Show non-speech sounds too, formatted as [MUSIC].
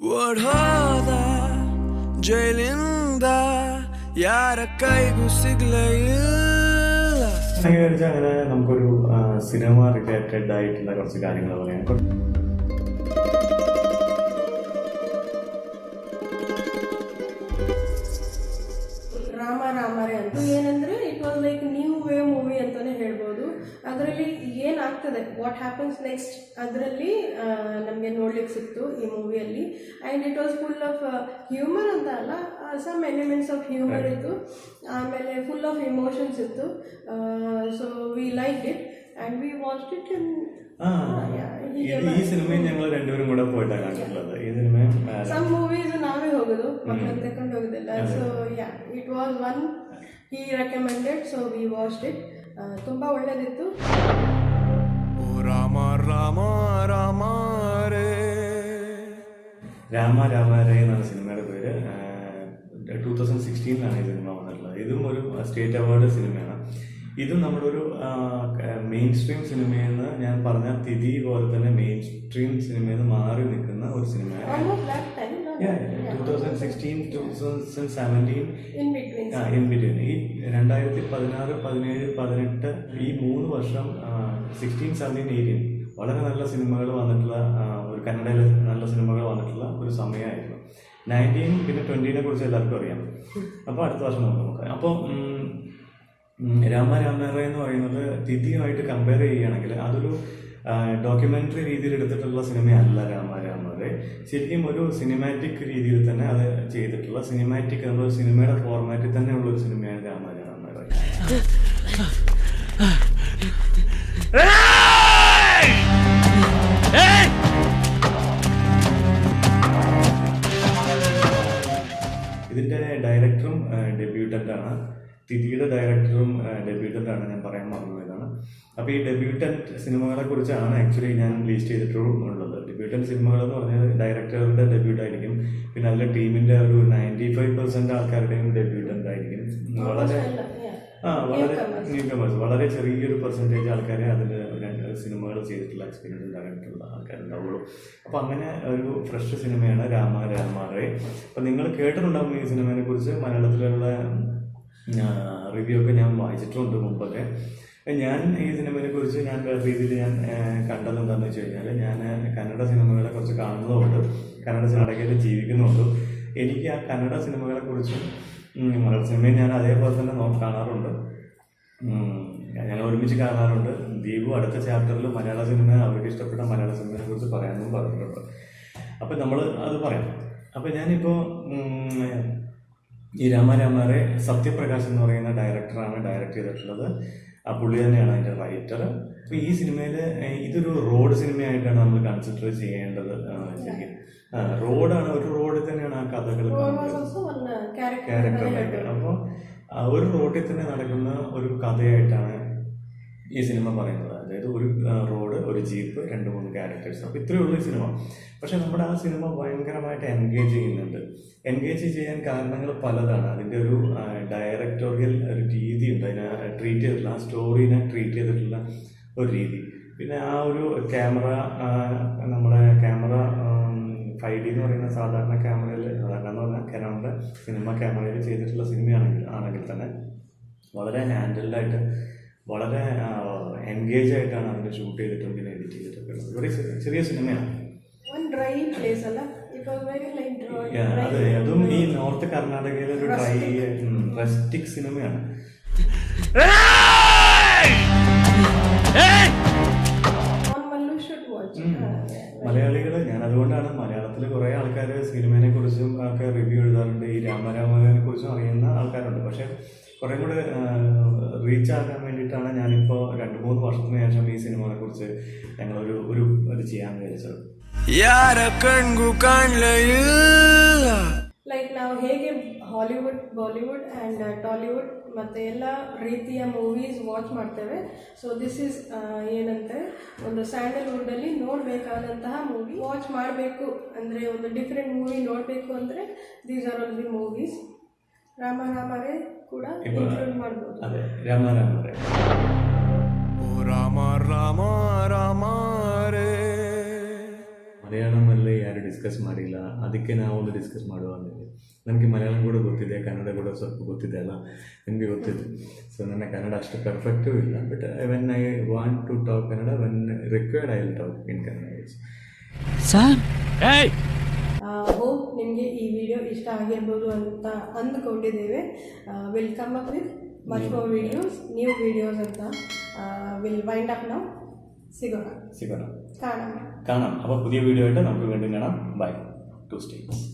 ಓಡೋದ ಜೈಲಿಂದ ಯಾರ ಕೈಗೂ ಸಿಗ್ಲೇ ಇಲ್ಲ അങ്ങനെ വെച്ചാൽ അങ്ങനെ നമുക്കൊരു ആ, സിനിമ റിലേറ്റഡ് ആയിട്ടുള്ള കുറച്ച് കാര്യങ്ങൾ പറയാം കുറ- ರಾಮ ರಾಮರೇ ಅಂತ ಏನಂದ್ರೆ ಇಟ್ ವಾಸ್ ಲೈಕ್ ಏನಾಗ್ತದೆ ವಾಟ್ ಹ್ಯಾಪನ್ಸ್ ನೆಕ್ಸ್ಟ್ ಅದರಲ್ಲಿ ನಮಗೆ ನೋಡ್ಲಿಕ್ಕೆ ಸಿಕ್ತು ಈ ಮೂವಿಯಲ್ಲಿ and it was full of humour ಅಂತ ಅಲ್ಲ ಸಮ್ ಎಲಿಮೆಂಟ್ಸ್ ಆಫ್ ಹ್ಯೂಮರ್ ಇತ್ತು ಆಮೇಲೆ ಫುಲ್ ಆಫ್ ಇಮೋಷನ್ಸ್ ಇತ್ತು so we like it and we watch it ആ ഇത് ഈ സിനിമയും ഞങ്ങൾ രണ്ടുപേരും കൂടെ പോയിട്ടാണ് കണ്ടിട്ടുള്ളത് ഈ സിനിമയും ആ, ಸಮ್ ಮೂವೀಸ್ ನಾವೇ ಹೋಗೋದು ಮಕ್ಕಳನ್ನ ತಕೊಂಡು ಹೋಗೋದಿಲ್ಲ so yeah it was one he recommended so we watched it ತುಂಬ ಒಳ್ಳೇದಿತ್ತು രാമ രാമാരായ എന്നാണ് സിനിമയുടെ പേര്. ടൂ തൗസൻഡ് സിക്സ്റ്റീനിലാണ് ഈ സിനിമ വന്നിട്ടുള്ളത്. ഇതും ഒരു സ്റ്റേറ്റ് അവാർഡ് സിനിമയാണ്. ഇതും നമ്മളൊരു മെയിൻ സ്ട്രീം സിനിമയെന്ന് ഞാൻ പറഞ്ഞ തിഥി പോലെ തന്നെ മെയിൻ സ്ട്രീം സിനിമയിൽ മാറി നിൽക്കുന്ന ഒരു സിനിമയാണ്. Two thousand sixteen two thousand seventeen in between ഈ രണ്ടായിരത്തി പതിനാറ് പതിനേഴ് പതിനെട്ട് ഈ മൂന്ന് വർഷം സിക്സ്റ്റീൻ സെവന്റീൻ എയ്റ്റീൻ വളരെ നല്ല സിനിമകൾ വന്നിട്ടുള്ള ഒരു സമയമായിരുന്നു. നയന്റീൻ പിന്നെ ട്വന്റീനെ കുറിച്ച് എല്ലാവർക്കും അറിയാം. അപ്പോൾ അടുത്ത വർഷം നോക്കാം അപ്പോൾ രാമ രാമേറ എന്ന് പറയുന്നത് തിഥിയുമായിട്ട് കമ്പയർ ചെയ്യുകയാണെങ്കിൽ അതൊരു ഡോക്യുമെന്ററി രീതിയിൽ എടുത്തിട്ടുള്ള സിനിമയല്ല രാമ രാമേറെ. ശരിക്കും ഒരു സിനിമാറ്റിക് രീതിയിൽ തന്നെ അത് ചെയ്തിട്ടുള്ള സിനിമാറ്റിക് എന്നുള്ള സിനിമയുടെ ഫോർമാറ്റിൽ തന്നെയുള്ള ഒരു സിനിമയാണ് രാമ രാമേറെ. ഇതിന്റെ ഡയറക്ടറും ഡെബ്യൂട്ടന്റാണ് തിഥിയുടെ ഡയറക്ടറും ഡെബ്യൂട്ടന്റാണ് ഞാൻ പറയാൻ മറന്നുപോയതാണ്. അപ്പോൾ ഈ ഡെബ്യൂട്ടന്റ് സിനിമകളെ കുറിച്ചാണ് ആക്ച്വലി ഞാൻ ലിസ്റ്റ് ചെയ്തിട്ടുള്ളത്. ഡെബ്യൂട്ടൻ സിനിമകൾ എന്ന് പറഞ്ഞാൽ ഡയറക്ടറുടെ ഡെബ്യൂട്ട് ആയിരിക്കും. പിന്നെ അതിലെ ടീമിന്റെ ഒരു നയന്റി ഫൈവ് പെർസെന്റ് ആൾക്കാരുടെയും ഡെബ്യൂട്ടന്റ് ആയിരിക്കും. വളരെ ആ വളരെ ചെറിയൊരു പെർസെന്റേജ് ആൾക്കാരെ അതിൽ രണ്ട് സിനിമകൾ ചെയ്തിട്ടുള്ള എക്സ്പീരിയൻസ് ഉണ്ടായിട്ടുള്ള ആൾക്കാരുണ്ടാവുള്ളൂ അപ്പം അങ്ങനെ ഒരു ഫ്രഷ് സിനിമയാണ് രാമ രാമാറേ. അപ്പം നിങ്ങൾ കേട്ടിട്ടുണ്ടാവും ഈ സിനിമയെ കുറിച്ച്. മലയാളത്തിലുള്ള റിവ്യൂ ഒക്കെ ഞാൻ വായിച്ചിട്ടുണ്ട് മുമ്പൊക്കെ. ഞാൻ ഈ സിനിമയെ കുറിച്ച് ഞാൻ വേറെ രീതിയിൽ ഞാൻ കണ്ടത് എന്താണെന്ന് വെച്ച് കഴിഞ്ഞാൽ ഞാൻ കന്നഡ സിനിമകളെ കുറിച്ച് കാണുന്നതുകൊണ്ട് കന്നഡ സിനിമയിൽ ജീവിക്കുന്നതുകൊണ്ട് എനിക്ക് ആ കന്നഡ സിനിമകളെ കുറിച്ചും മലയാള സിനിമയും ഞാൻ അതേപോലെ തന്നെ നോക്കി കാണാറുണ്ട്. ഞാൻ ഒരുമിച്ച് കാണാറുണ്ട്. ദീപു അടുത്ത ചാപ്റ്ററിൽ മലയാള സിനിമ അവർക്ക് ഇഷ്ടപ്പെട്ട മലയാള സിനിമയെ കുറിച്ച് പറയാമെന്നും പറഞ്ഞിട്ടുണ്ട്. അപ്പം നമ്മൾ അത് പറയാം. അപ്പം ഞാനിപ്പോൾ ഈ രാമാരാമാരെ സത്യപ്രകാശ് എന്ന് പറയുന്ന ഡയറക്ടറാണ് ഡയറക്റ്റ് ചെയ്തിട്ടുള്ളത്. ആ പുള്ളി തന്നെയാണ് അതിന്റെ റൈറ്റർ അപ്പോൾ ഈ സിനിമയിൽ ഇതൊരു റോഡ് സിനിമയായിട്ടാണ് നമ്മൾ കൺസിഡർ ചെയ്യേണ്ടത് റോഡാണ് ഒരു റോഡിൽ തന്നെയാണ് ആ കഥകൾ ക്യാരക്ടറിലേക്ക് [LAUGHS] അപ്പോൾ ഒരു റോഡിൽ തന്നെ നടക്കുന്ന ഒരു കഥയായിട്ടാണ് ഈ സിനിമ പറയുന്നത്. അതായത് ഒരു റോഡ് ഒരു ജീപ്പ് രണ്ട് മൂന്ന് ക്യാരക്ടേഴ്സ് അപ്പോൾ ഇത്രയേ ഉള്ളൂ ഈ സിനിമ. പക്ഷെ നമ്മുടെ ആ സിനിമ ഭയങ്കരമായിട്ട് എൻഗേജ് ചെയ്യുന്നുണ്ട്. എൻഗേജ് ചെയ്യാൻ കാരണങ്ങൾ പലതാണ്. അതിന്റെ ഒരു ഡയറക്ടോറിയൽ ഒരു രീതി ഉണ്ട്. അതിനെ ട്രീറ്റ് ചെയ്തിട്ടുള്ള ആ സ്റ്റോറീനെ ട്രീറ്റ് ചെയ്തിട്ടുള്ള ഒരു രീതി. പിന്നെ ആ ഒരു ക്യാമറ നമ്മുടെ ക്യാമറ ഫൈവ് ഡി എന്ന് പറയുന്ന സാധാരണ ക്യാമറയിൽ സാധാരണ എന്ന് പറഞ്ഞാൽ ക്യാമറയുടെ സിനിമ ക്യാമറയിൽ ചെയ്തിട്ടുള്ള സിനിമയാണെങ്കിൽ ആണെങ്കിൽ തന്നെ വളരെ ഹാൻഡിൽഡായിട്ട് വളരെ എൻഗേജ് ആയിട്ടാണ് അവർ ഷൂട്ട് ചെയ്തിട്ടും പിന്നെ എഡിറ്റ് ചെയ്തിട്ടൊക്കെ ഉള്ളത്. ഒരു ചെറിയ സിനിമയാണ് അതെ അതും ഈ നോർത്ത് കർണാടകയിലെ ഒരു ഡ്രൈ റെസ്റ്റിക് സിനിമയാണ് Hey! മലയാളികൾ ഞാൻ അതുകൊണ്ടാണ് മലയാളത്തിൽ കുറേ ആൾക്കാർ സിനിമയെ കുറിച്ചും ഒക്കെ റിവ്യൂ എഴുതാറുണ്ട്. ഈ രാമരാമനെ കുറിച്ചും അറിയുന്ന ആൾക്കാരുണ്ട്. പക്ഷെ കുറേ കൂടെ റീച്ച് ആക്കാൻ വേണ്ടിയിട്ടാണ് ഞാനിപ്പോ രണ്ട് മൂന്ന് വർഷത്തിന് ശേഷം ഈ സിനിമയെ കുറിച്ച് ഞങ്ങൾ ഒരു ഇത് ചെയ്യാൻ വിചാരിച്ചത്. Like now Hollywood Bollywood and Tollywood ಮತ್ತೆ ಎಲ್ಲ ರೀತಿಯ ಮೂವೀಸ್ ವಾಚ್ ಮಾಡ್ತೇವೆ. ಸೊ ದಿಸ್ ಈಸ್ ಏನಂತೆ ಒಂದು ಸ್ಯಾಂಡಲ್ವುಡ್ಡಲ್ಲಿ ನೋಡಬೇಕಾದಂತಹ ಮೂವಿ ವಾಚ್ ಮಾಡಬೇಕು ಅಂದರೆ ಒಂದು ಡಿಫ್ರೆಂಟ್ ಮೂವಿ ನೋಡಬೇಕು ಅಂದರೆ these are all the movies Rama Ramare ಕೂಡ ಇನ್ಕ್ಲೂಡ್ ಮಾಡ್ಬೋದು. ರಾಮ ರಾಮ ರಾಮ ರಾಮ ರೇ. ಮಲಯಾಳಂ ಡಿಸ್ಕಸ್ ಮಾಡಿಲ್ಲ. ಅದಕ್ಕೆ ನಾವು ಒಂದು ಡಿಸ್ಕಸ್ ಮಾಡುವ ಅಂದಿದ್ವಿ ನನಗೆ ಮಲಯಾಳಂ ಕೂಡ ಗೊತ್ತಿದೆ ಕನ್ನಡ ಕೂಡ ಸ್ವಲ್ಪ ಗೊತ್ತಿದೆ ಅಲ್ಲ? ನಿಮಗೆ ಗೊತ್ತಿದೆ. ಸೊ ನನ್ನ ಕನ್ನಡ ಅಷ್ಟು ಪರ್ಫೆಕ್ಟೂ ಇಲ್ಲ. But when I want to talk Kannada when required I will talk in Kannada sir? Hope ನಿಮಗೆ ಈ ವಿಡಿಯೋ ಇಷ್ಟ ಆಗಿರ್ಬೋದು ಅಂತ ಅಂದ್ಕೊಂಡಿದ್ದೇವೆ. Welcome up with much more videos new videos ಅಂತ. ವಿಲ್ ವೈಂಡ್ ಅಪ್ ನಾವು സിഗോണ. കാണാം. അപ്പൊ പുതിയ വീഡിയോ ആയിട്ട് നമുക്ക് വീണ്ടും കാണാം. By two States